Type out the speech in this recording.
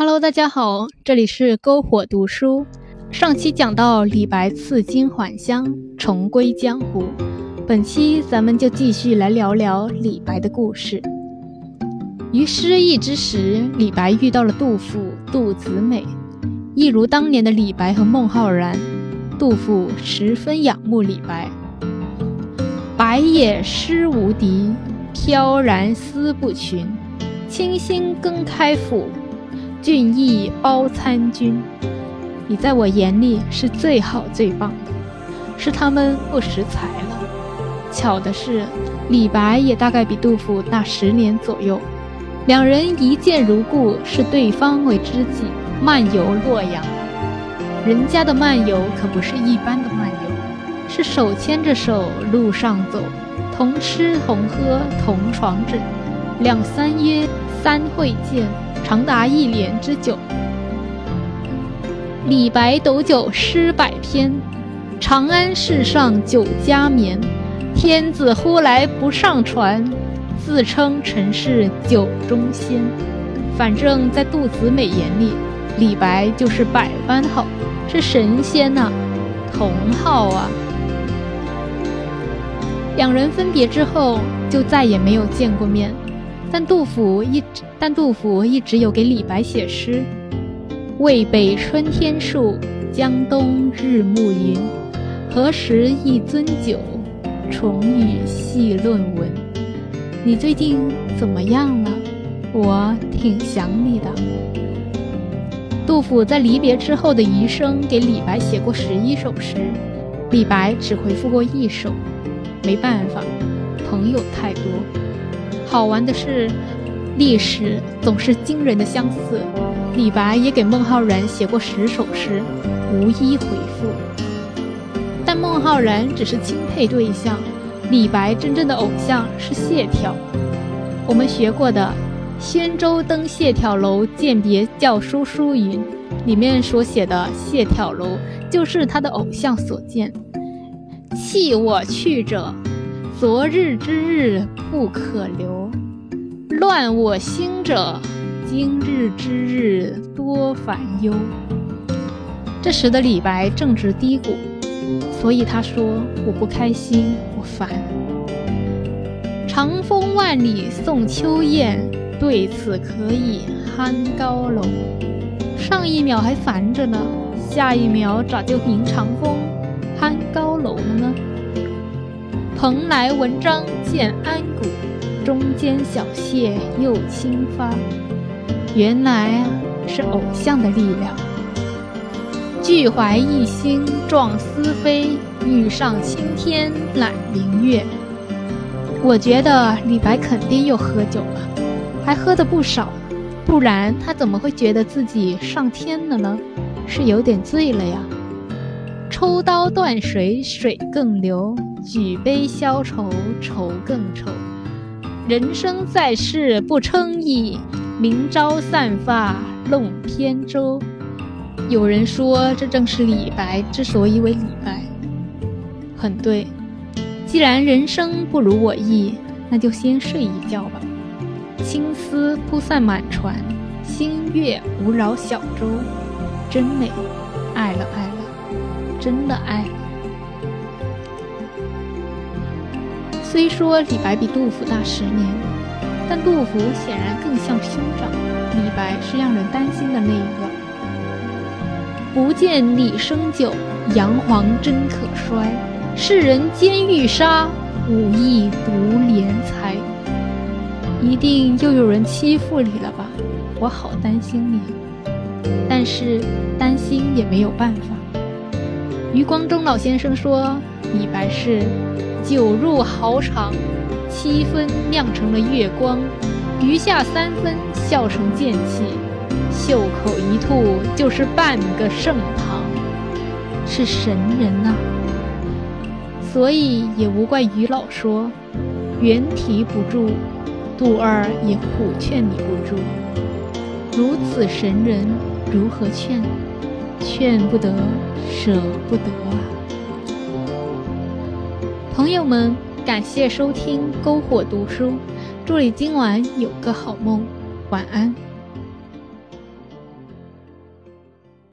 Hello，大家好，这里是篝火读书。上期讲到李白赐金还乡，重归江湖。本期咱们就继续来聊聊李白的故事。于失意之时，李白遇到了杜甫、杜子美，一如当年的李白和孟浩然。杜甫十分仰慕李白。白也诗无敌，飘然思不群。清新更开府。俊逸包参军，你在我眼里是最好最棒的，是他们不识才了。巧的是，李白也大概比杜甫大十年左右，两人一见如故，视对方为知己，漫游洛阳。人家的漫游可不是一般的漫游，是手牵着手路上走，同吃同喝同床枕，两三约三会见。长达一年之久。李白斗酒诗百篇，长安市上酒家眠。天子呼来不上船，自称臣是酒中仙。反正，在杜子美眼里，李白就是百般好，是神仙呐，同好啊。两人分别之后，就再也没有见过面。但杜甫一直，但杜甫一直有给李白写诗：“渭北春天树，江东日暮云。何时一樽酒，重与细论文。”你最近怎么样了？我挺想你的。杜甫在离别之后的余生给李白写过十一首诗，李白只回复过一首。没办法，朋友太多。好玩的是，历史总是惊人的相似。李白也给孟浩然写过十首诗，无一回复。但孟浩然只是钦佩对象，李白真正的偶像是谢朓。我们学过的《宣州登谢朓楼饯别校书书云》里面所写的谢朓楼，就是他的偶像所建。弃我去者。昨日之日不可留，乱我心者，今日之日多烦忧。这时的李白正值低谷，所以他说：“我不开心，我烦。”长风万里送秋雁，对此可以酣高楼。上一秒还烦着呢，下一秒咋就迎长风酣高楼了呢？蓬莱文章建安骨，中间小谢又清发。原来啊，是偶像的力量。俱怀一心壮思飞，欲上青天揽明月。我觉得李白肯定又喝酒了，还喝的不少，不然他怎么会觉得自己上天了呢？是有点醉了呀。抽刀断水，水更流；举杯消愁，愁更愁。人生在世不称意，明朝散发弄扁舟。有人说，这正是李白之所以为李白。很对，既然人生不如我意，那就先睡一觉吧。青丝铺散满船，星月无扰小舟，真美，爱了爱了。真的爱了。虽说李白比杜甫大十年，但杜甫显然更像兄长，李白是让人担心的那一个。不见李生久，杨黄真可衰。世人皆欲杀，武艺独怜才。一定又有人欺负你了吧？我好担心你。但是担心也没有办法。余光中老先生说：“李白是酒入豪肠，七分酿成了月光，余下三分笑成剑气，袖口一吐就是半个盛唐，是神人呐。所以也无怪于老说，原题不住，杜二也苦劝你不住。如此神人，如何劝？劝不得。”舍不得啊！朋友们，感谢收听篝火读书，祝你今晚有个好梦，晚安。